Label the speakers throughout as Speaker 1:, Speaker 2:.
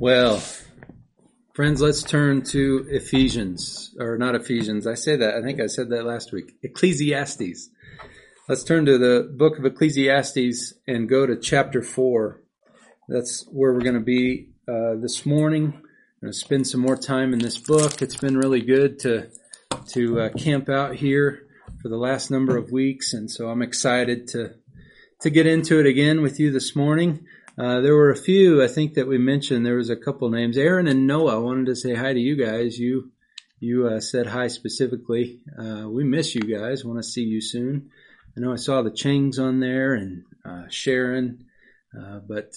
Speaker 1: Well, friends, let's turn to Ephesians, or not Ephesians. I say that, I think I said that last week. Ecclesiastes. Let's turn to the book of Ecclesiastes and go to chapter 4. That's where we're going to be uh, this morning. I'm going to spend some more time in this book. It's been really good to to uh, camp out here for the last number of weeks, and so I'm excited to to get into it again with you this morning. Uh, there were a few, I think, that we mentioned. There was a couple names. Aaron and Noah. Wanted to say hi to you guys. You you uh, said hi specifically. Uh, we miss you guys. Want to see you soon. I know I saw the Changs on there and uh, Sharon, uh, but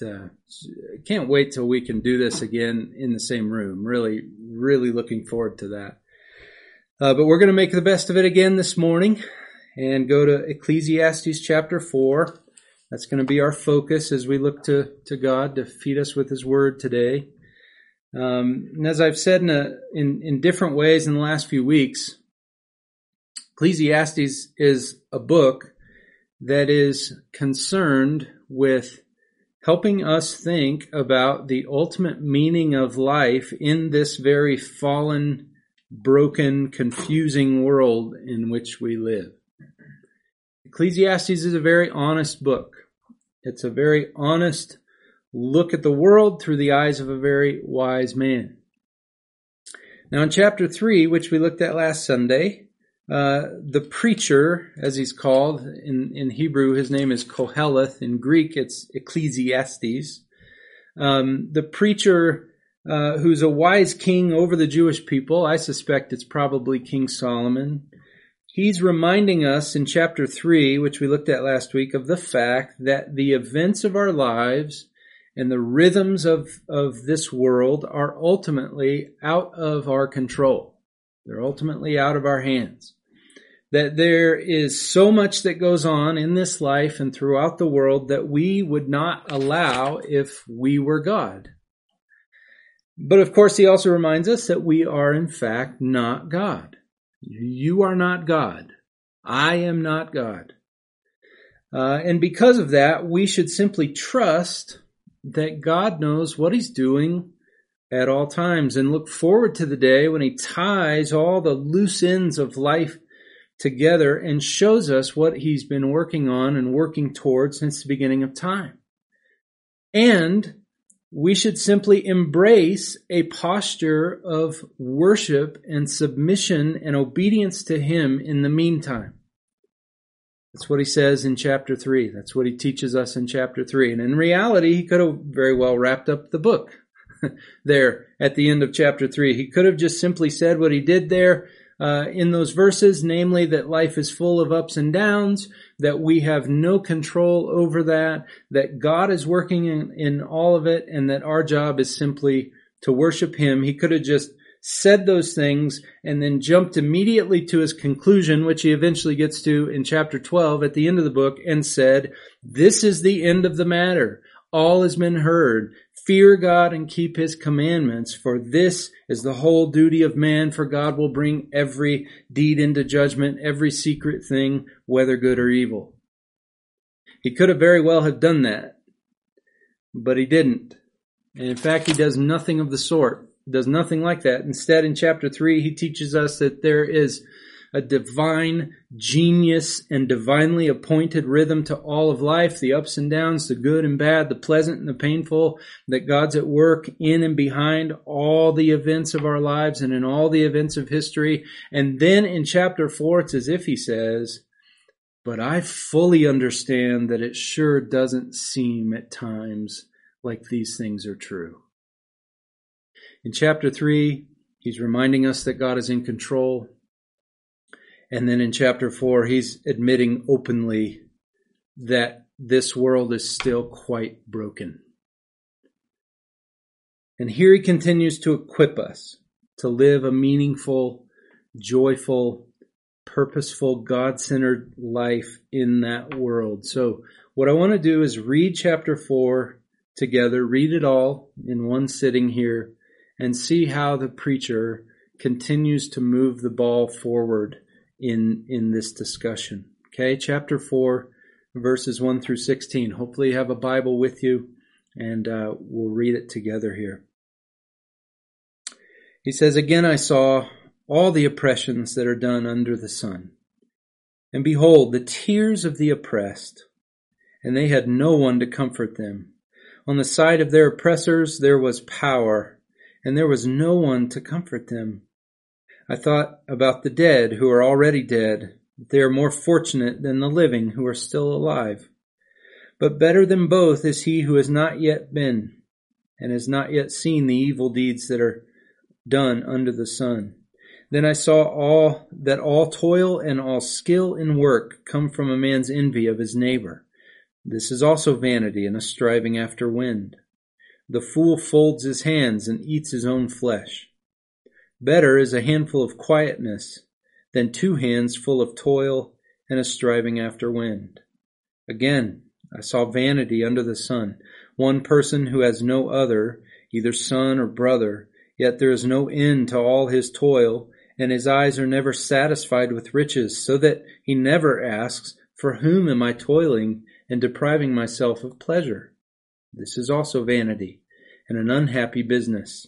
Speaker 1: can't wait till we can do this again in the same room. Really, really looking forward to that. but we're going to make the best of it again this morning and go to Ecclesiastes chapter four. That's going to be our focus as we look to, to God to feed us with His Word today. Um, and as I've said in, a, in, in different ways in the last few weeks, Ecclesiastes is a book that is concerned with helping us think about the ultimate meaning of life in this very fallen, broken, confusing world in which we live. Ecclesiastes is a very honest book. It's a very honest look at the world through the eyes of a very wise man. Now, in chapter 3, which we looked at last Sunday, uh, the preacher, as he's called in, in Hebrew, his name is Koheleth. In Greek, it's Ecclesiastes. Um, the preacher, uh, who's a wise king over the Jewish people, I suspect it's probably King Solomon, He's reminding us in chapter 3, which we looked at last week, of the fact that the events of our lives and the rhythms of, of this world are ultimately out of our control. They're ultimately out of our hands. That there is so much that goes on in this life and throughout the world that we would not allow if we were God. But of course, he also reminds us that we are in fact not God. You are not God. I am not God. Uh, and because of that, we should simply trust that God knows what He's doing at all times and look forward to the day when He ties all the loose ends of life together and shows us what He's been working on and working towards since the beginning of time. And we should simply embrace a posture of worship and submission and obedience to Him in the meantime. That's what he says in chapter 3. That's what he teaches us in chapter 3. And in reality, he could have very well wrapped up the book there at the end of chapter 3. He could have just simply said what he did there uh, in those verses, namely that life is full of ups and downs, that we have no control over that, that God is working in, in all of it, and that our job is simply to worship Him. He could have just said those things and then jumped immediately to his conclusion, which he eventually gets to in chapter 12 at the end of the book, and said, This is the end of the matter. All has been heard. Fear God and keep his commandments, for this is the whole duty of man, for God will bring every deed into judgment, every secret thing, whether good or evil. He could have very well have done that, but he didn't. And in fact, he does nothing of the sort. Does nothing like that. Instead, in chapter 3, he teaches us that there is a divine genius and divinely appointed rhythm to all of life, the ups and downs, the good and bad, the pleasant and the painful, that God's at work in and behind all the events of our lives and in all the events of history. And then in chapter four, it's as if he says, but I fully understand that it sure doesn't seem at times like these things are true. In chapter three, he's reminding us that God is in control. And then in chapter four, he's admitting openly that this world is still quite broken. And here he continues to equip us to live a meaningful, joyful, purposeful, God centered life in that world. So, what I want to do is read chapter 4 together, read it all in one sitting here, and see how the preacher continues to move the ball forward in in this discussion. Okay, chapter four, verses one through sixteen. Hopefully, you have a Bible with you, and uh, we'll read it together here. He says, Again I saw all the oppressions that are done under the sun. And behold, the tears of the oppressed, and they had no one to comfort them. On the side of their oppressors there was power, and there was no one to comfort them. I thought about the dead who are already dead. They are more fortunate than the living who are still alive. But better than both is he who has not yet been, and has not yet seen the evil deeds that are done under the sun. Then I saw all that all toil and all skill in work come from a man's envy of his neighbor. This is also vanity and a striving after wind. The fool folds his hands and eats his own flesh. Better is a handful of quietness than two hands full of toil and a striving after wind. Again, I saw vanity under the sun, one person who has no other, either son or brother, yet there is no end to all his toil, and his eyes are never satisfied with riches, so that he never asks, For whom am I toiling and depriving myself of pleasure? This is also vanity, and an unhappy business.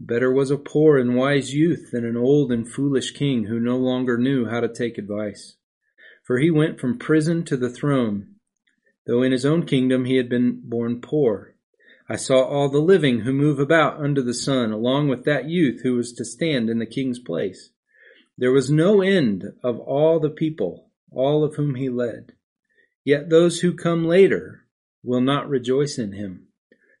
Speaker 1: Better was a poor and wise youth than an old and foolish king who no longer knew how to take advice. For he went from prison to the throne, though in his own kingdom he had been born poor. I saw all the living who move about under the sun, along with that youth who was to stand in the king's place. There was no end of all the people, all of whom he led. Yet those who come later will not rejoice in him.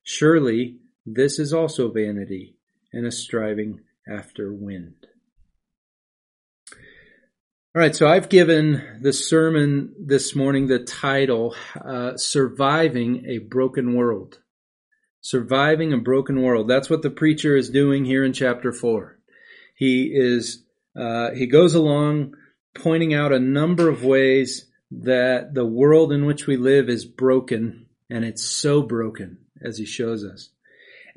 Speaker 1: Surely this is also vanity and a striving after wind. All right, so I've given the sermon this morning the title, uh, Surviving a Broken World. Surviving a broken world. That's what the preacher is doing here in chapter four. He is, uh, he goes along pointing out a number of ways that the world in which we live is broken, and it's so broken, as he shows us.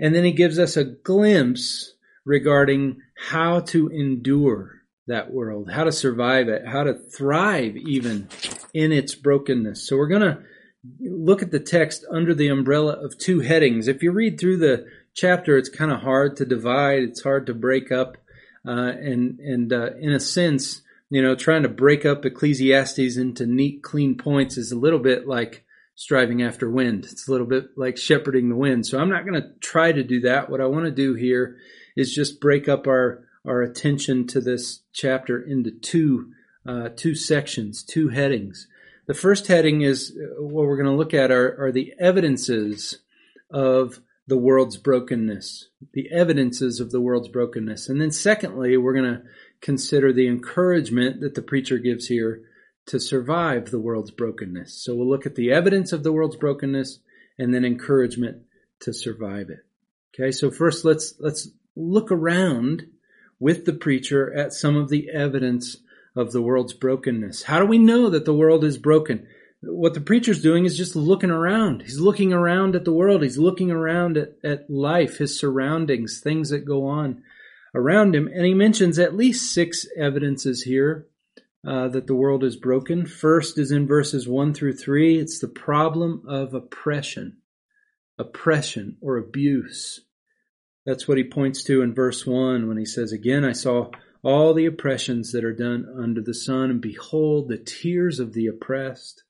Speaker 1: And then he gives us a glimpse regarding how to endure that world, how to survive it, how to thrive even in its brokenness. So we're going to look at the text under the umbrella of two headings. If you read through the chapter, it's kind of hard to divide. It's hard to break up, uh, and and uh, in a sense, you know, trying to break up Ecclesiastes into neat, clean points is a little bit like striving after wind. It's a little bit like shepherding the wind. So I'm not going to try to do that. What I want to do here is just break up our our attention to this chapter into two uh, two sections, two headings. The first heading is uh, what we're going to look at are, are the evidences of the world's brokenness, the evidences of the world's brokenness. And then secondly, we're going to consider the encouragement that the preacher gives here to survive the world's brokenness. So we'll look at the evidence of the world's brokenness and then encouragement to survive it. Okay, so first let's let's look around with the preacher at some of the evidence of the world's brokenness. How do we know that the world is broken? What the preacher's doing is just looking around. He's looking around at the world. He's looking around at, at life, his surroundings, things that go on around him. And he mentions at least six evidences here uh, that the world is broken. First is in verses 1 through 3. It's the problem of oppression, oppression or abuse. That's what he points to in verse 1 when he says, Again, I saw all the oppressions that are done under the sun, and behold, the tears of the oppressed,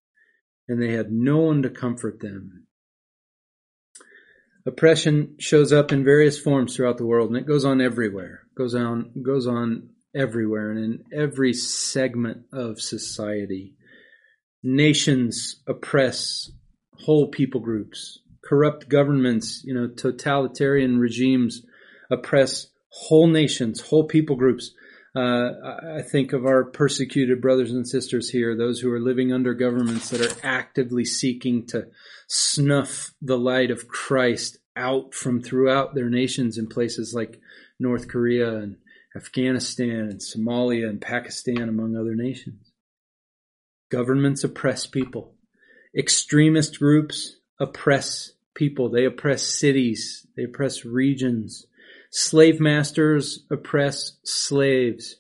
Speaker 1: and they had no one to comfort them. Oppression shows up in various forms throughout the world, and it goes on everywhere. It goes on, goes on everywhere, and in every segment of society. Nations oppress whole people groups. Corrupt governments, you know, totalitarian regimes oppress whole nations, whole people groups. Uh, I think of our persecuted brothers and sisters here, those who are living under governments that are actively seeking to snuff the light of Christ out from throughout their nations in places like North Korea and, Afghanistan and Somalia and Pakistan, among other nations. Governments oppress people. Extremist groups oppress people. They oppress cities. They oppress regions. Slave masters oppress slaves.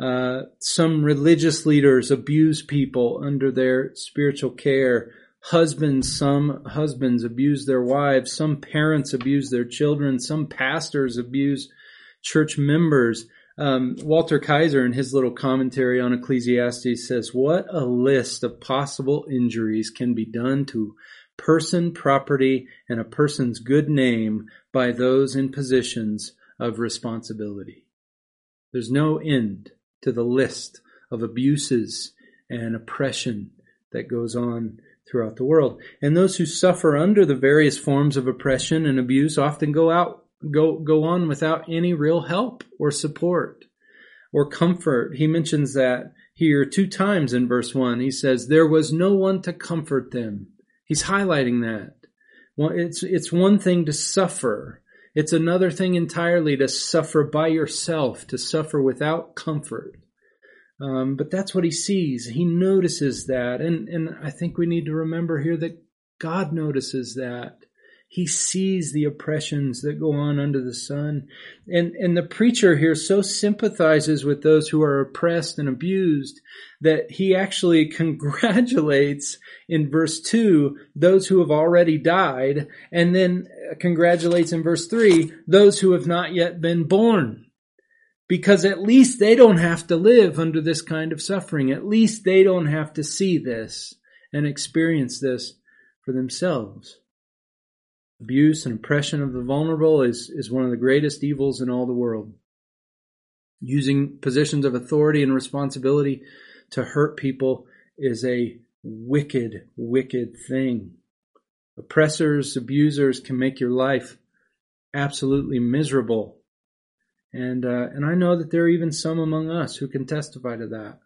Speaker 1: Uh, some religious leaders abuse people under their spiritual care. Husbands, some husbands abuse their wives. Some parents abuse their children. Some pastors abuse church members. Um, Walter Kaiser, in his little commentary on Ecclesiastes, says, What a list of possible injuries can be done to person, property, and a person's good name by those in positions of responsibility. There's no end to the list of abuses and oppression that goes on throughout the world. And those who suffer under the various forms of oppression and abuse often go out go go on without any real help or support or comfort. He mentions that here two times in verse 1. He says there was no one to comfort them. He's highlighting that. It's it's one thing to suffer. It's another thing entirely to suffer by yourself, to suffer without comfort. Um, but that's what he sees. He notices that. And, and I think we need to remember here that God notices that. He sees the oppressions that go on under the sun. And, and the preacher here so sympathizes with those who are oppressed and abused that he actually congratulates in verse 2 those who have already died and then congratulates in verse 3 those who have not yet been born because at least they don't have to live under this kind of suffering. At least they don't have to see this and experience this for themselves. Abuse and oppression of the vulnerable is, is one of the greatest evils in all the world. Using positions of authority and responsibility to hurt people is a wicked, wicked thing. Oppressors, abusers can make your life absolutely miserable and uh, and I know that there are even some among us who can testify to that.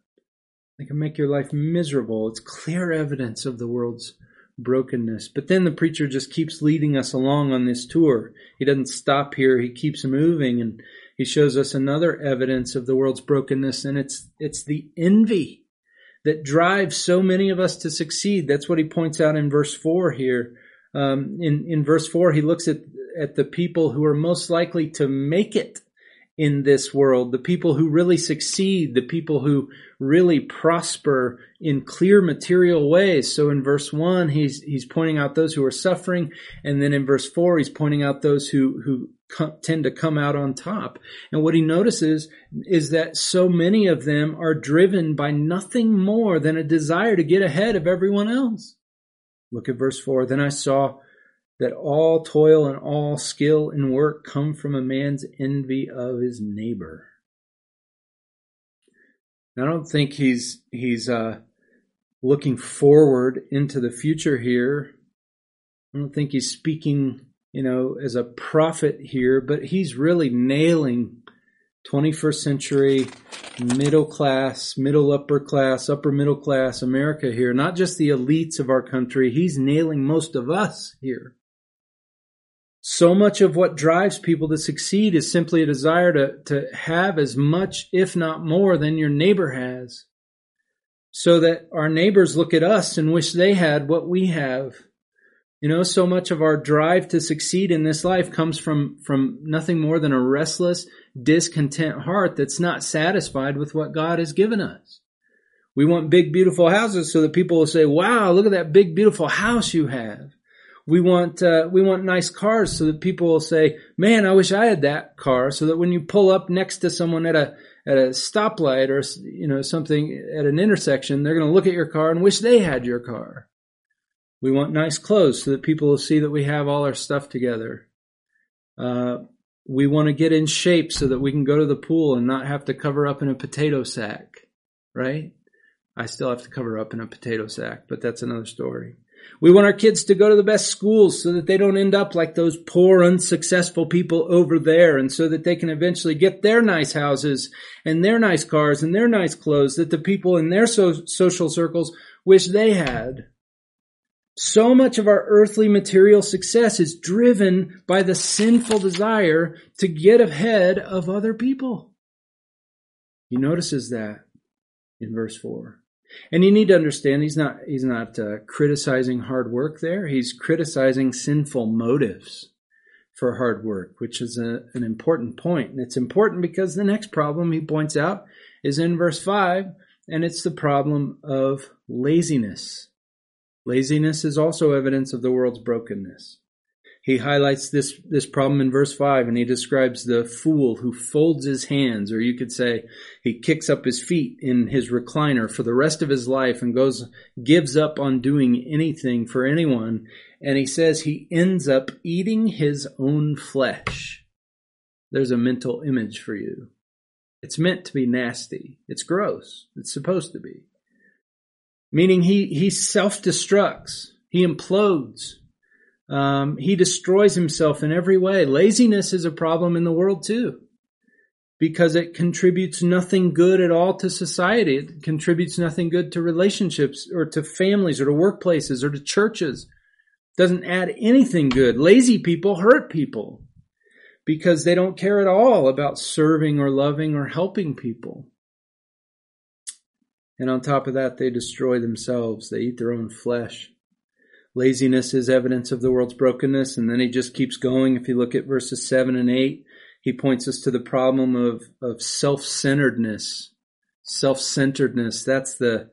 Speaker 1: They can make your life miserable. It's clear evidence of the world's brokenness. But then the preacher just keeps leading us along on this tour. He doesn't stop here. He keeps moving and he shows us another evidence of the world's brokenness and it's it's the envy that drives so many of us to succeed. That's what he points out in verse 4 here. Um, in, in verse 4, he looks at, at the people who are most likely to make it in this world, the people who really succeed, the people who really prosper in clear material ways. So in verse one, he's, he's pointing out those who are suffering. And then in verse four, he's pointing out those who, who tend to come out on top. And what he notices is that so many of them are driven by nothing more than a desire to get ahead of everyone else. Look at verse four. Then I saw that all toil and all skill in work come from a man's envy of his neighbor. I don't think he's he's uh, looking forward into the future here. I don't think he's speaking, you know, as a prophet here, but he's really nailing 21st century middle class, middle upper class, upper middle class America here. Not just the elites of our country. He's nailing most of us here. So much of what drives people to succeed is simply a desire to, to have as much, if not more, than your neighbor has. So that our neighbors look at us and wish they had what we have. You know, so much of our drive to succeed in this life comes from, from nothing more than a restless, discontent heart that's not satisfied with what God has given us. We want big, beautiful houses so that people will say, wow, look at that big, beautiful house you have. We want uh, we want nice cars so that people will say, "Man, I wish I had that car." So that when you pull up next to someone at a at a stoplight or you know something at an intersection, they're going to look at your car and wish they had your car. We want nice clothes so that people will see that we have all our stuff together. Uh, we want to get in shape so that we can go to the pool and not have to cover up in a potato sack, right? I still have to cover up in a potato sack, but that's another story. We want our kids to go to the best schools so that they don't end up like those poor, unsuccessful people over there and so that they can eventually get their nice houses and their nice cars and their nice clothes that the people in their so- social circles wish they had. So much of our earthly material success is driven by the sinful desire to get ahead of other people. He notices that in verse 4. And you need to understand he's not he's not uh, criticizing hard work there. He's criticizing sinful motives for hard work, which is a, an important point. And it's important because the next problem he points out is in verse 5, and it's the problem of laziness. Laziness is also evidence of the world's brokenness. He highlights this, this problem in verse 5 and he describes the fool who folds his hands, or you could say he kicks up his feet in his recliner for the rest of his life and goes, gives up on doing anything for anyone. And he says he ends up eating his own flesh. There's a mental image for you. It's meant to be nasty. It's gross. It's supposed to be. Meaning he, he self-destructs. He implodes. Um, he destroys himself in every way. Laziness is a problem in the world too, because it contributes nothing good at all to society. It contributes nothing good to relationships or to families or to workplaces or to churches. It doesn't add anything good. Lazy people hurt people because they don't care at all about serving or loving or helping people. And on top of that, they destroy themselves. They eat their own flesh. Laziness is evidence of the world's brokenness. And then he just keeps going. If you look at verses 7 and 8, he points us to the problem of, of self-centeredness. Self-centeredness. That's the,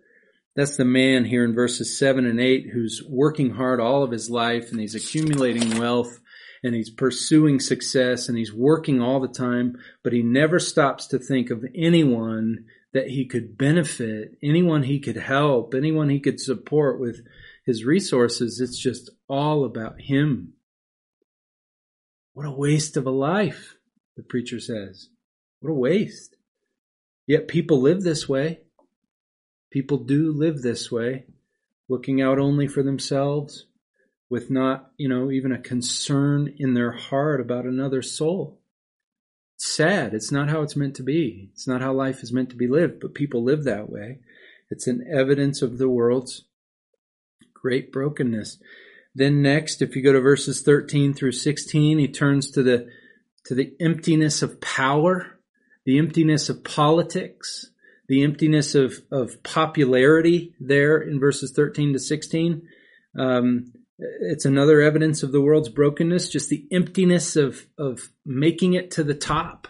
Speaker 1: that's the man here in verses 7 and 8 who's working hard all of his life and he's accumulating wealth and he's pursuing success and he's working all the time, but he never stops to think of anyone that he could benefit, anyone he could help, anyone he could support with his resources. It's just all about him. What a waste of a life, the preacher says. What a waste. Yet people live this way. People do live this way, looking out only for themselves, with not, you know, even a concern in their heart about another soul. It's sad. It's not how it's meant to be. It's not how life is meant to be lived, but people live that way. It's an evidence of the world's great brokenness. Then next, if you go to verses 13 through 16, he turns to the, to the emptiness of power, the emptiness of politics, the emptiness of, of popularity there in verses 13 to 16. Um, it's another evidence of the world's brokenness, just the emptiness of, of making it to the top.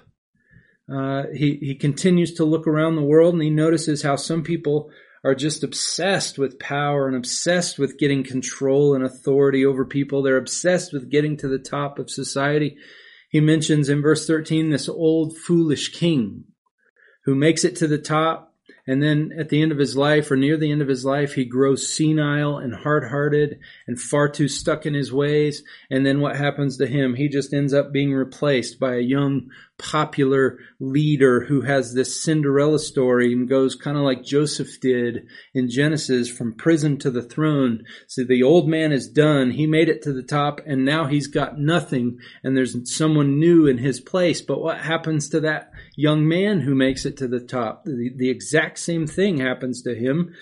Speaker 1: Uh, he, he continues to look around the world and he notices how some people are just obsessed with power and obsessed with getting control and authority over people. They're obsessed with getting to the top of society. He mentions in verse 13 this old foolish king who makes it to the top and then at the end of his life or near the end of his life, he grows senile and hard-hearted and far too stuck in his ways. And then what happens to him? He just ends up being replaced by a young popular leader who has this Cinderella story and goes kind of like Joseph did in Genesis from prison to the throne. So the old man is done. He made it to the top and now he's got nothing and there's someone new in his place. But what happens to that young man who makes it to the top? The, the exact same thing happens to him.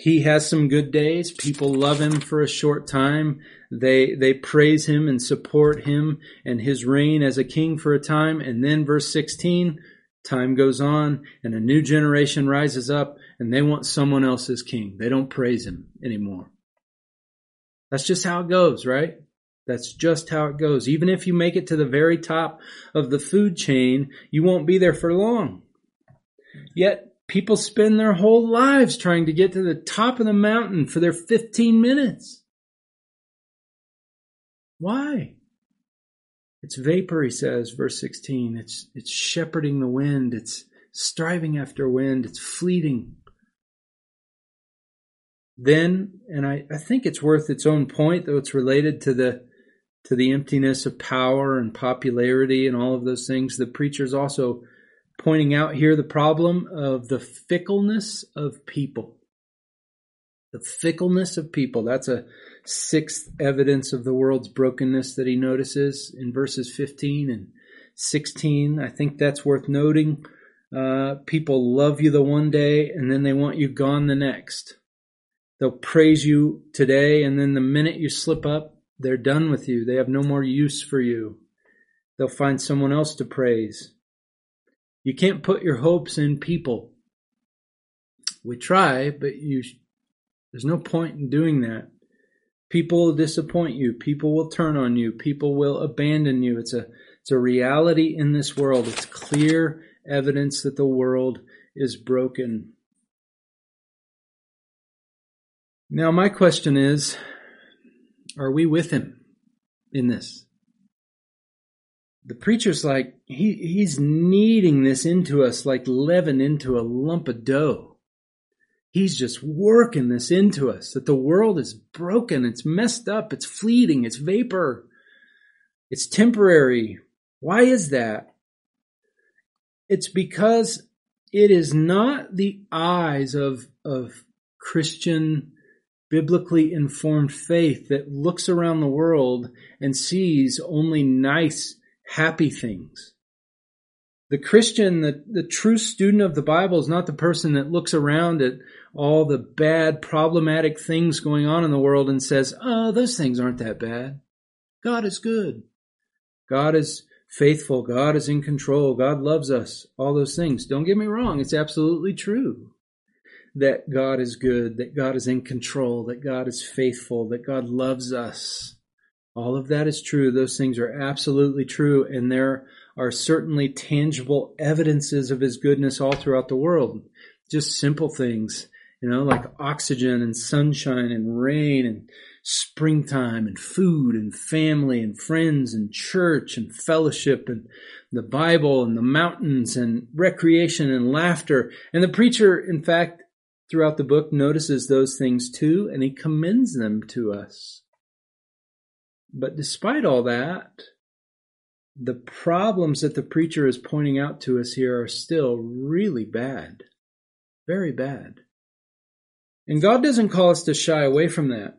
Speaker 1: He has some good days. People love him for a short time. They, they praise him and support him and his reign as a king for a time. And then verse 16, time goes on and a new generation rises up and they want someone else as king. They don't praise him anymore. That's just how it goes, right? That's just how it goes. Even if you make it to the very top of the food chain, you won't be there for long. Yet people spend their whole lives trying to get to the top of the mountain for their 15 minutes. Why? It's vapor, he says, verse 16. It's, it's shepherding the wind. It's striving after wind. It's fleeting. Then, and I, I think it's worth its own point, though it's related to the, to the emptiness of power and popularity and all of those things. The preacher's also pointing out here the problem of the fickleness of people. The fickleness of people. That's a sixth evidence of the world's brokenness that he notices in verses 15 and 16. I think that's worth noting. Uh, people love you the one day and then they want you gone the next. They'll praise you today and then the minute you slip up, they're done with you. They have no more use for you. They'll find someone else to praise. You can't put your hopes in people. We try, but you, there's no point in doing that. People will disappoint you. People will turn on you. People will abandon you. It's a, it's a reality in this world. It's clear evidence that the world is broken. Now, my question is are we with him in this? The preacher's like, he, he's kneading this into us like leaven into a lump of dough. He's just working this into us that the world is broken, it's messed up, it's fleeting, it's vapor, it's temporary. Why is that? It's because it is not the eyes of, of Christian, biblically informed faith that looks around the world and sees only nice, happy things. The Christian, the, the true student of the Bible is not the person that looks around at all the bad, problematic things going on in the world and says, oh, those things aren't that bad. God is good. God is faithful. God is in control. God loves us. All those things. Don't get me wrong. It's absolutely true that God is good, that God is in control, that God is faithful, that God loves us. All of that is true. Those things are absolutely true. And there are certainly tangible evidences of his goodness all throughout the world. Just simple things, you know, like oxygen and sunshine and rain and springtime and food and family and friends and church and fellowship and the Bible and the mountains and recreation and laughter. And the preacher, in fact, throughout the book notices those things too, and he commends them to us. But despite all that, the problems that the preacher is pointing out to us here are still really bad. Very bad. And God doesn't call us to shy away from that.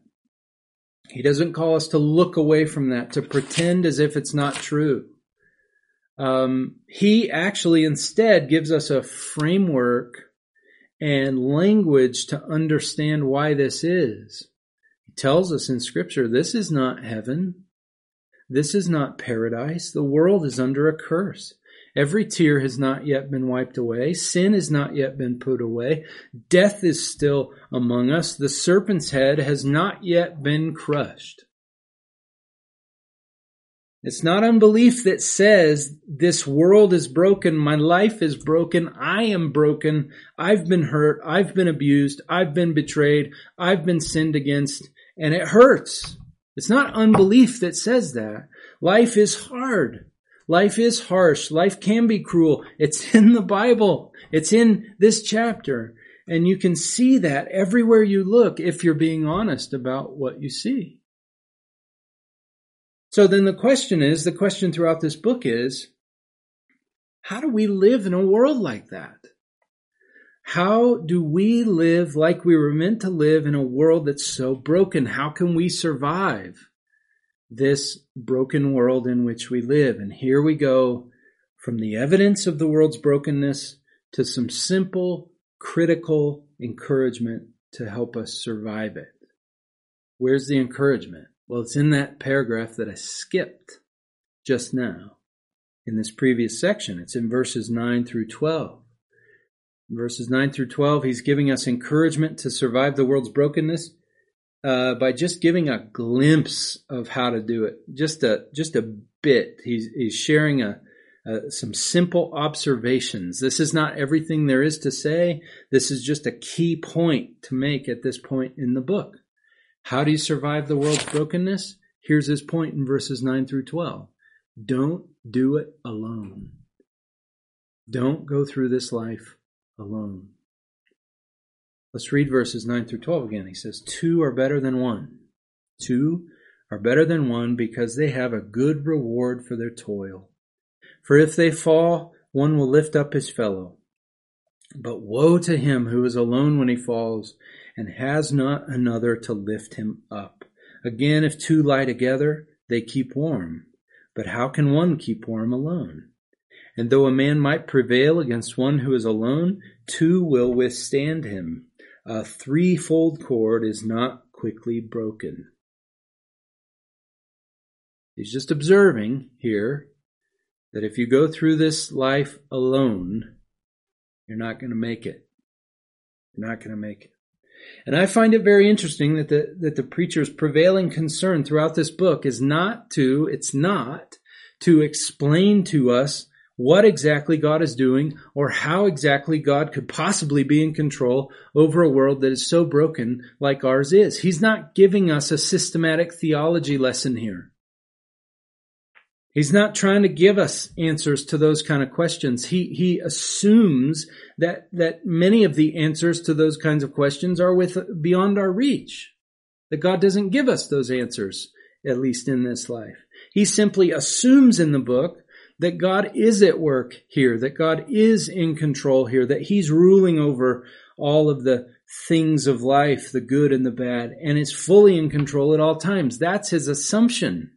Speaker 1: He doesn't call us to look away from that, to pretend as if it's not true. Um, he actually instead gives us a framework and language to understand why this is. He tells us in Scripture this is not heaven. This is not paradise. The world is under a curse. Every tear has not yet been wiped away. Sin has not yet been put away. Death is still among us. The serpent's head has not yet been crushed. It's not unbelief that says this world is broken, my life is broken, I am broken, I've been hurt, I've been abused, I've been betrayed, I've been sinned against, and it hurts. It's not unbelief that says that. Life is hard. Life is harsh. Life can be cruel. It's in the Bible. It's in this chapter. And you can see that everywhere you look if you're being honest about what you see. So then the question is, the question throughout this book is, how do we live in a world like that? How do we live like we were meant to live in a world that's so broken? How can we survive this broken world in which we live? And here we go from the evidence of the world's brokenness to some simple, critical encouragement to help us survive it. Where's the encouragement? Well, it's in that paragraph that I skipped just now in this previous section. It's in verses 9 through 12 verses 9 through 12, he's giving us encouragement to survive the world's brokenness uh, by just giving a glimpse of how to do it. Just a just a bit. He's he's sharing a, a, some simple observations. This is not everything there is to say. This is just a key point to make at this point in the book. How do you survive the world's brokenness? Here's his point in verses 9 through 12. Don't do it alone. Don't go through this life alone. Let's read verses 9 through 12 again. He says, Two are better than one. Two are better than one because they have a good reward for their toil. For if they fall, one will lift up his fellow. But woe to him who is alone when he falls and has not another to lift him up. Again, if two lie together, they keep warm. But how can one keep warm alone? And though a man might prevail against one who is alone, two will withstand him. A threefold cord is not quickly broken. He's just observing here that if you go through this life alone, you're not going to make it. You're not going to make it. And I find it very interesting that the, that the preacher's prevailing concern throughout this book is not to, it's not to explain to us what exactly God is doing or how exactly God could possibly be in control over a world that is so broken like ours is. He's not giving us a systematic theology lesson here. He's not trying to give us answers to those kind of questions. He, he assumes that, that many of the answers to those kinds of questions are with, beyond our reach. That God doesn't give us those answers, at least in this life. He simply assumes in the book that God is at work here, that God is in control here, that He's ruling over all of the things of life, the good and the bad, and is fully in control at all times. That's His assumption.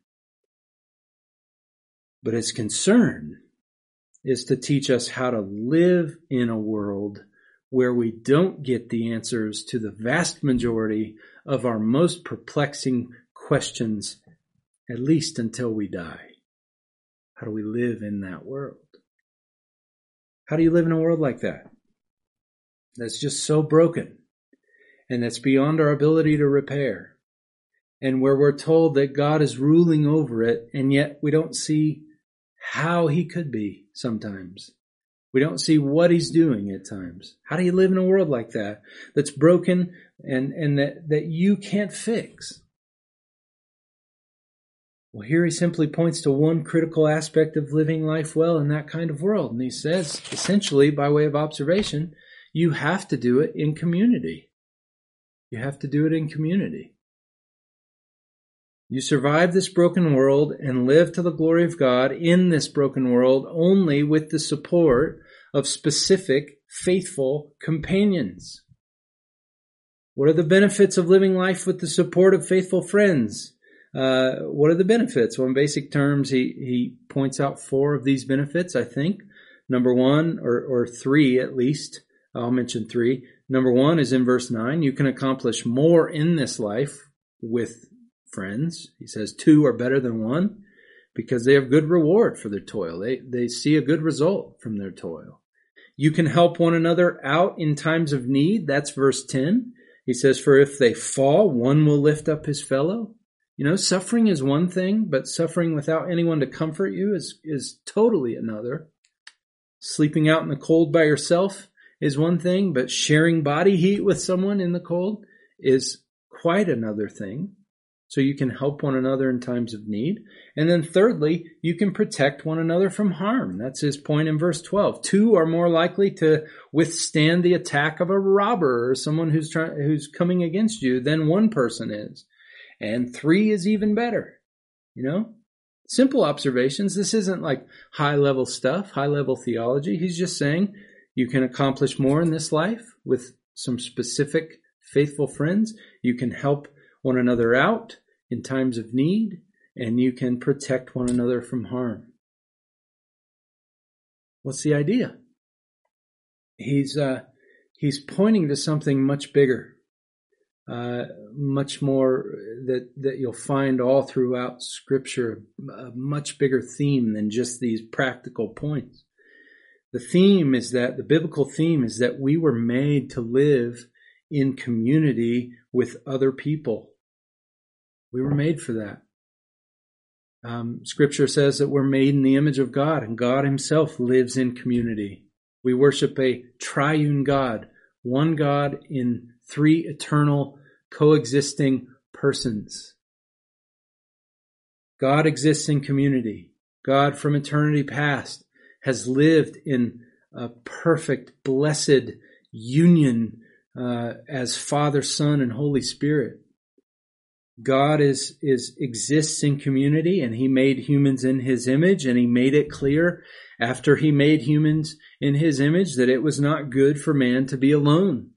Speaker 1: But his concern is to teach us how to live in a world where we don't get the answers to the vast majority of our most perplexing questions, at least until we die. How do we live in that world? How do you live in a world like that? That's just so broken and that's beyond our ability to repair. And where we're told that God is ruling over it, and yet we don't see how he could be sometimes. We don't see what he's doing at times. How do you live in a world like that that's broken and, and that, that you can't fix? Well, here he simply points to one critical aspect of living life well in that kind of world. And he says, essentially, by way of observation, you have to do it in community. You have to do it in community. You survive this broken world and live to the glory of God in this broken world only with the support of specific, faithful companions. What are the benefits of living life with the support of faithful friends? Uh, what are the benefits? Well, in basic terms, he, he points out four of these benefits, I think. Number one, or, or three at least. I'll mention three. Number one is in verse nine. You can accomplish more in this life with friends. He says two are better than one because they have good reward for their toil. They, they see a good result from their toil. You can help one another out in times of need. That's verse 10. He says, for if they fall, one will lift up his fellow. You know, suffering is one thing, but suffering without anyone to comfort you is, is totally another. Sleeping out in the cold by yourself is one thing, but sharing body heat with someone in the cold is quite another thing so you can help one another in times of need. And then thirdly, you can protect one another from harm. That's his point in verse 12. Two are more likely to withstand the attack of a robber or someone who's trying, who's coming against you than one person is. And three is even better. You know? Simple observations. This isn't like high level stuff, high level theology. He's just saying you can accomplish more in this life with some specific faithful friends. You can help one another out in times of need, and you can protect one another from harm. What's the idea? He's uh, he's pointing to something much bigger, uh, much more that that you'll find all throughout Scripture. A much bigger theme than just these practical points. The theme is that the biblical theme is that we were made to live in community with other people we were made for that. Um, scripture says that we're made in the image of God, and God Himself lives in community. We worship a triune God, one God in three eternal coexisting persons. God exists in community. God from eternity past has lived in a perfect, blessed union uh, as Father, Son, and Holy Spirit. God is, is, exists in community and he made humans in his image and he made it clear after he made humans in his image that it was not good for man to be alone.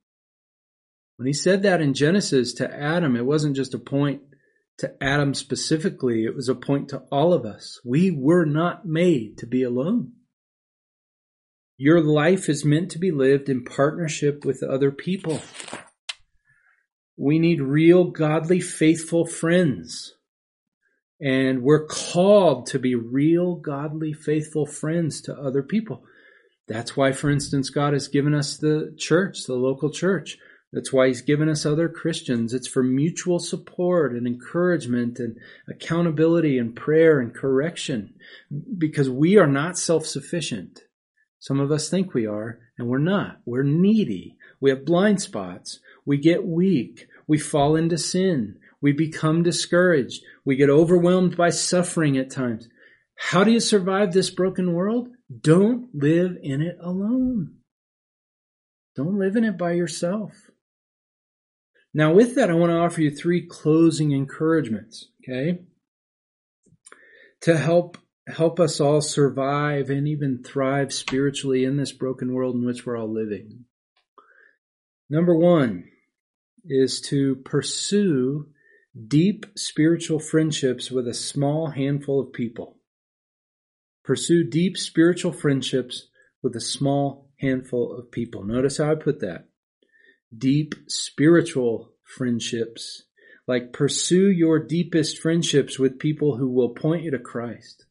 Speaker 1: When he said that in Genesis to Adam, it wasn't just a point to Adam specifically. It was a point to all of us. We were not made to be alone. Your life is meant to be lived in partnership with other people. We need real, godly, faithful friends. And we're called to be real, godly, faithful friends to other people. That's why, for instance, God has given us the church, the local church. That's why He's given us other Christians. It's for mutual support and encouragement and accountability and prayer and correction because we are not self sufficient. Some of us think we are, and we're not. We're needy. We have blind spots. We get weak. We fall into sin. We become discouraged. We get overwhelmed by suffering at times. How do you survive this broken world? Don't live in it alone. Don't live in it by yourself. Now, with that, I want to offer you three closing encouragements, okay? To help help us all survive and even thrive spiritually in this broken world in which we're all living. Number one is to pursue deep spiritual friendships with a small handful of people. Pursue deep spiritual friendships with a small handful of people. Notice how I put that. Deep spiritual friendships. Like pursue your deepest friendships with people who will point you to Christ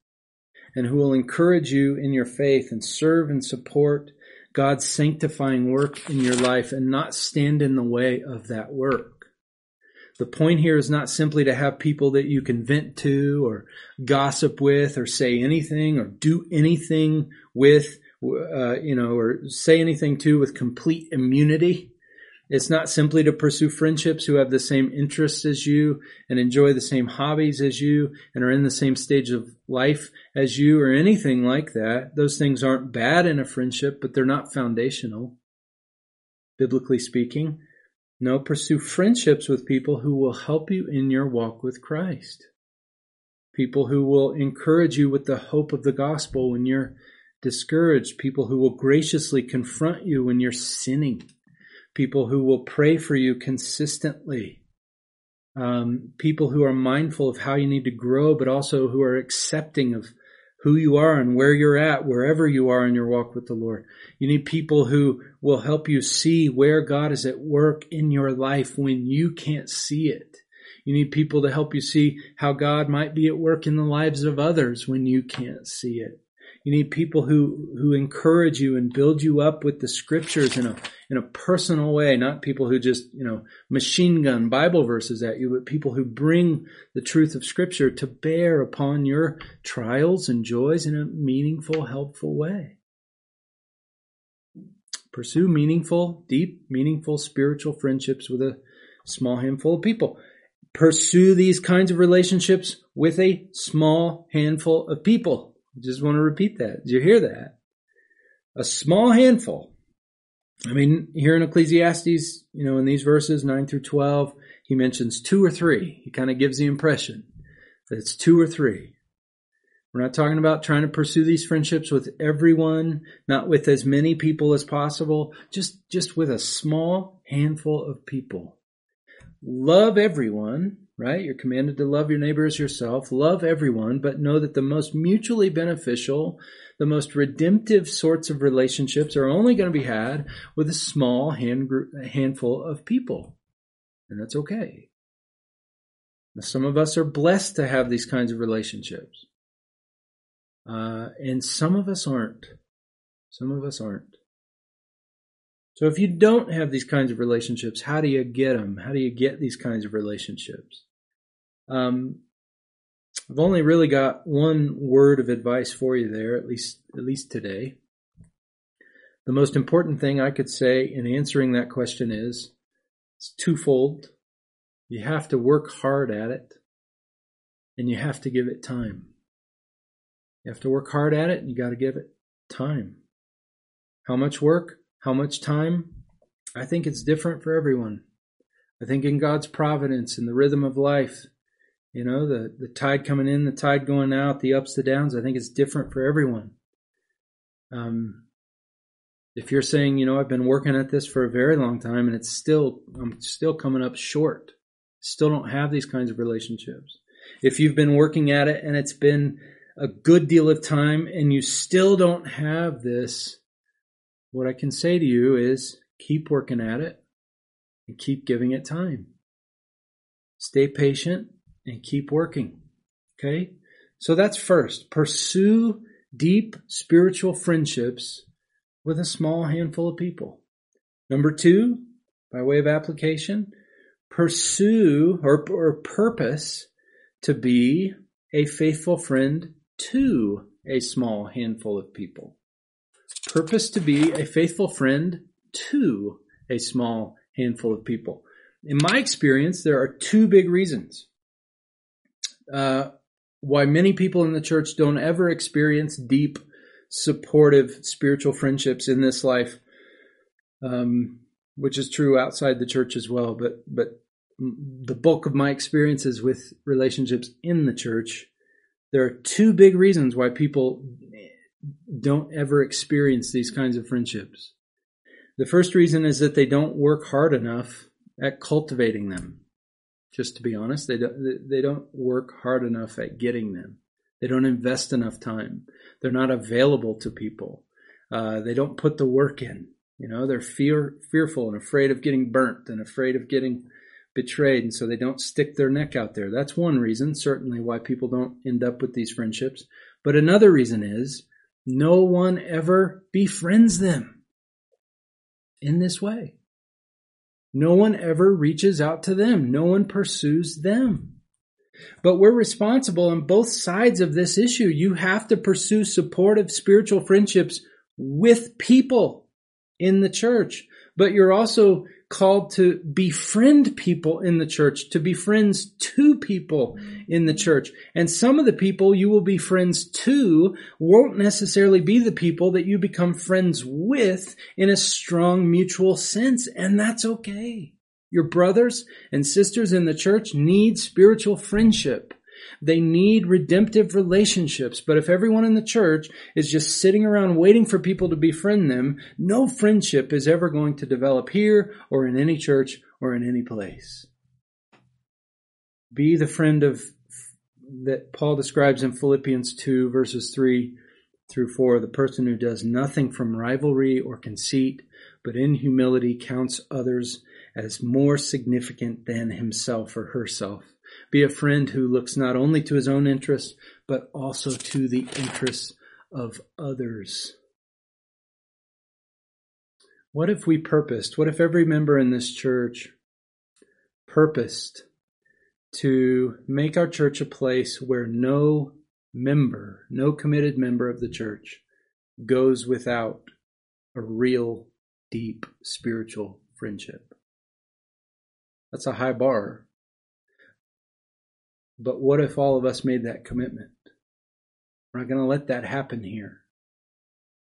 Speaker 1: and who will encourage you in your faith and serve and support God's sanctifying work in your life and not stand in the way of that work. The point here is not simply to have people that you can vent to or gossip with or say anything or do anything with, uh, you know, or say anything to with complete immunity. It's not simply to pursue friendships who have the same interests as you and enjoy the same hobbies as you and are in the same stage of life as you or anything like that. Those things aren't bad in a friendship, but they're not foundational, biblically speaking. No, pursue friendships with people who will help you in your walk with Christ. People who will encourage you with the hope of the gospel when you're discouraged. People who will graciously confront you when you're sinning. People who will pray for you consistently. Um, people who are mindful of how you need to grow, but also who are accepting of who you are and where you're at, wherever you are in your walk with the Lord. You need people who will help you see where God is at work in your life when you can't see it. You need people to help you see how God might be at work in the lives of others when you can't see it. You need people who, who encourage you and build you up with the scriptures in a, in a personal way, not people who just, you know, machine gun Bible verses at you, but people who bring the truth of scripture to bear upon your trials and joys in a meaningful, helpful way. Pursue meaningful, deep, meaningful spiritual friendships with a small handful of people. Pursue these kinds of relationships with a small handful of people. Just want to repeat that. Did you hear that? A small handful. I mean, here in Ecclesiastes, you know, in these verses 9 through 12, he mentions two or three. He kind of gives the impression that it's two or three. We're not talking about trying to pursue these friendships with everyone, not with as many people as possible, just, just with a small handful of people. Love everyone, right? You're commanded to love your neighbor as yourself. Love everyone, but know that the most mutually beneficial, the most redemptive sorts of relationships are only going to be had with a small hand group, handful of people. And that's okay. Now, some of us are blessed to have these kinds of relationships. Uh, and some of us aren't. Some of us aren't. So if you don't have these kinds of relationships, how do you get them? How do you get these kinds of relationships? Um, I've only really got one word of advice for you there, at least at least today. The most important thing I could say in answering that question is it's twofold. You have to work hard at it, and you have to give it time. You have to work hard at it, and you got to give it time. How much work? How much time? I think it's different for everyone. I think in God's providence and the rhythm of life, you know, the, the tide coming in, the tide going out, the ups, the downs, I think it's different for everyone. Um, if you're saying, you know, I've been working at this for a very long time and it's still, I'm still coming up short, still don't have these kinds of relationships. If you've been working at it and it's been a good deal of time and you still don't have this, what I can say to you is keep working at it and keep giving it time. Stay patient and keep working. Okay? So that's first. Pursue deep spiritual friendships with a small handful of people. Number two, by way of application, pursue or, or purpose to be a faithful friend to a small handful of people. Purpose to be a faithful friend to a small handful of people. In my experience, there are two big reasons uh, why many people in the church don't ever experience deep, supportive spiritual friendships in this life, um, which is true outside the church as well. But but the bulk of my experiences with relationships in the church, there are two big reasons why people don't ever experience these kinds of friendships. The first reason is that they don't work hard enough at cultivating them. Just to be honest, they don't, they don't work hard enough at getting them. They don't invest enough time. They're not available to people. Uh, they don't put the work in. You know, they're fear, fearful and afraid of getting burnt and afraid of getting betrayed. And so they don't stick their neck out there. That's one reason, certainly, why people don't end up with these friendships. But another reason is no one ever befriends them in this way. No one ever reaches out to them. No one pursues them. But we're responsible on both sides of this issue. You have to pursue supportive spiritual friendships with people in the church, but you're also called to befriend people in the church, to be friends to people in the church. And some of the people you will be friends to won't necessarily be the people that you become friends with in a strong mutual sense. And that's okay. Your brothers and sisters in the church need spiritual friendship. They need redemptive relationships. But if everyone in the church is just sitting around waiting for people to befriend them, no friendship is ever going to develop here or in any church or in any place. Be the friend of that Paul describes in Philippians 2 verses 3 through 4, the person who does nothing from rivalry or conceit, but in humility counts others as more significant than himself or herself. Be a friend who looks not only to his own interests, but also to the interests of others. What if we purposed, what if every member in this church purposed to make our church a place where no member, no committed member of the church goes without a real, deep spiritual friendship? That's a high bar but what if all of us made that commitment? We're not going to let that happen here.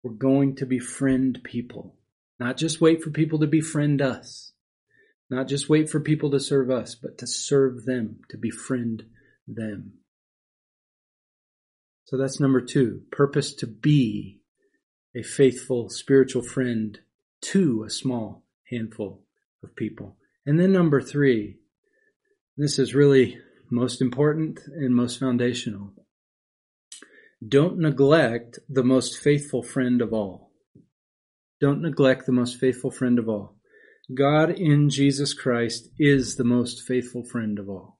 Speaker 1: We're going to befriend people, not just wait for people to befriend us, not just wait for people to serve us, but to serve them, to befriend them. So that's number two purpose to be a faithful spiritual friend to a small handful of people. And then number three, this is really most important and most foundational. Don't neglect the most faithful friend of all. Don't neglect the most faithful friend of all. God in Jesus Christ is the most faithful friend of all.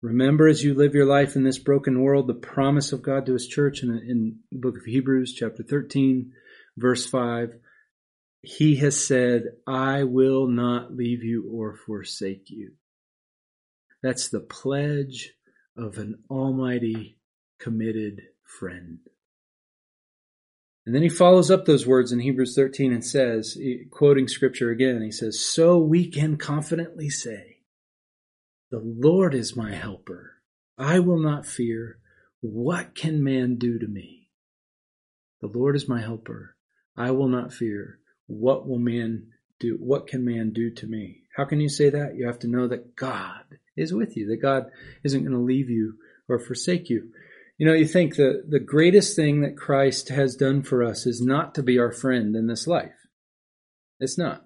Speaker 1: Remember as you live your life in this broken world the promise of God to his church in, in the book of Hebrews, chapter 13, verse 5. He has said, I will not leave you or forsake you. That's the pledge of an almighty committed friend. And then he follows up those words in Hebrews 13 and says, quoting scripture again, he says, So we can confidently say, The Lord is my helper. I will not fear. What can man do to me? The Lord is my helper. I will not fear. What will man do? What can man do to me? How can you say that? You have to know that God is with you, that God isn't going to leave you or forsake you. You know, you think the, the greatest thing that Christ has done for us is not to be our friend in this life. It's not.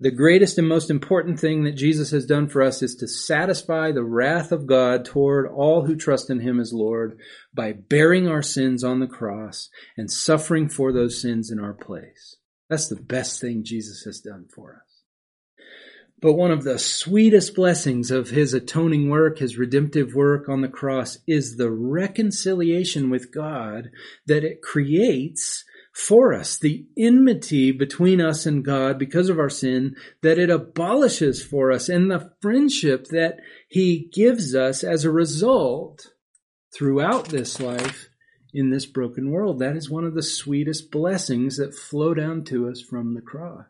Speaker 1: The greatest and most important thing that Jesus has done for us is to satisfy the wrath of God toward all who trust in Him as Lord by bearing our sins on the cross and suffering for those sins in our place. That's the best thing Jesus has done for us. But one of the sweetest blessings of his atoning work, his redemptive work on the cross, is the reconciliation with God that it creates for us, the enmity between us and God because of our sin that it abolishes for us, and the friendship that he gives us as a result throughout this life in this broken world. That is one of the sweetest blessings that flow down to us from the cross.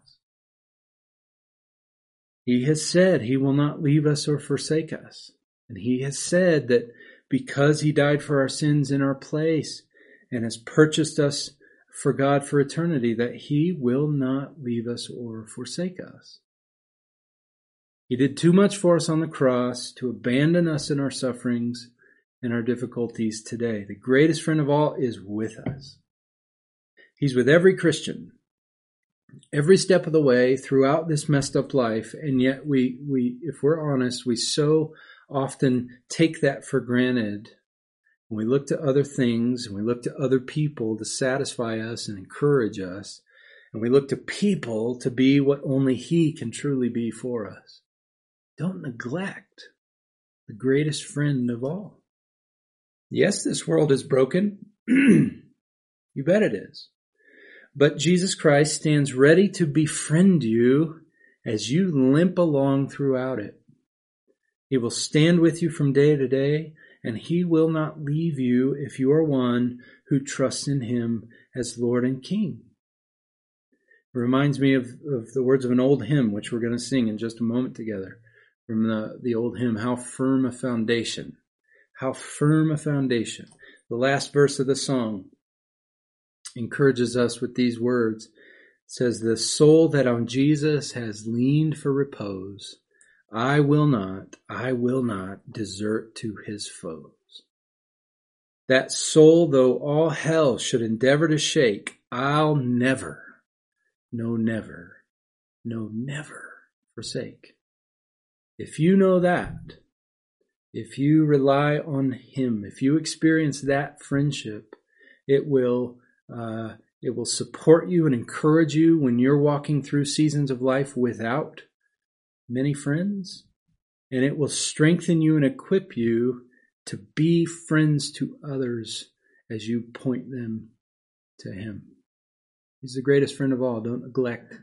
Speaker 1: He has said he will not leave us or forsake us. And he has said that because he died for our sins in our place and has purchased us for God for eternity, that he will not leave us or forsake us. He did too much for us on the cross to abandon us in our sufferings and our difficulties today. The greatest friend of all is with us. He's with every Christian, every step of the way throughout this messed up life, and yet we, we, if we're honest, we so often take that for granted. When we look to other things and we look to other people to satisfy us and encourage us, and we look to people to be what only He can truly be for us. Don't neglect the greatest friend of all. Yes, this world is broken. you bet it is. But Jesus Christ stands ready to befriend you as you limp along throughout it. He will stand with you from day to day, and he will not leave you if you are one who trusts in him as Lord and King. It reminds me of, of the words of an old hymn, which we're going to sing in just a moment together. From the, the old hymn, How Firm a Foundation. How firm a foundation. The last verse of the song encourages us with these words. It says, The soul that on Jesus has leaned for repose, I will not, I will not desert to his foes. That soul, though all hell should endeavor to shake, I'll never, no, never, no, never forsake. If you know that, if you rely on Him, if you experience that friendship, it will uh, it will support you and encourage you when you're walking through seasons of life without many friends, and it will strengthen you and equip you to be friends to others as you point them to Him. He's the greatest friend of all. Don't neglect,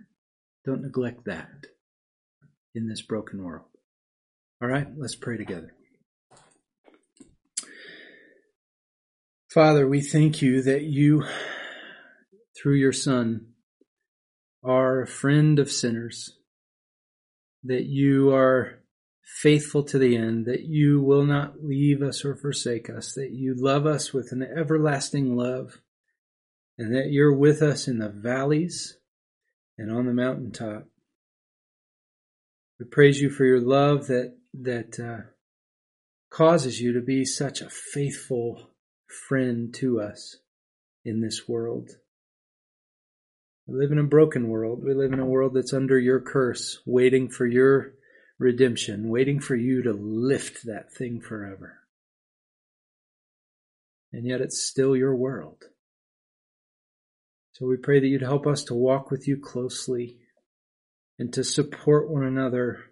Speaker 1: don't neglect that in this broken world. All right, let's pray together. Father, we thank you that you through your Son, are a friend of sinners, that you are faithful to the end, that you will not leave us or forsake us, that you love us with an everlasting love, and that you're with us in the valleys and on the mountaintop. We praise you for your love that that uh, causes you to be such a faithful friend to us in this world. We live in a broken world. We live in a world that's under your curse, waiting for your redemption, waiting for you to lift that thing forever. And yet it's still your world. So we pray that you'd help us to walk with you closely and to support one another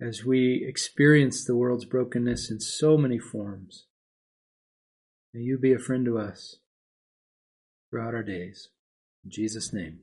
Speaker 1: as we experience the world's brokenness in so many forms. May you be a friend to us throughout our days. Jesus' name.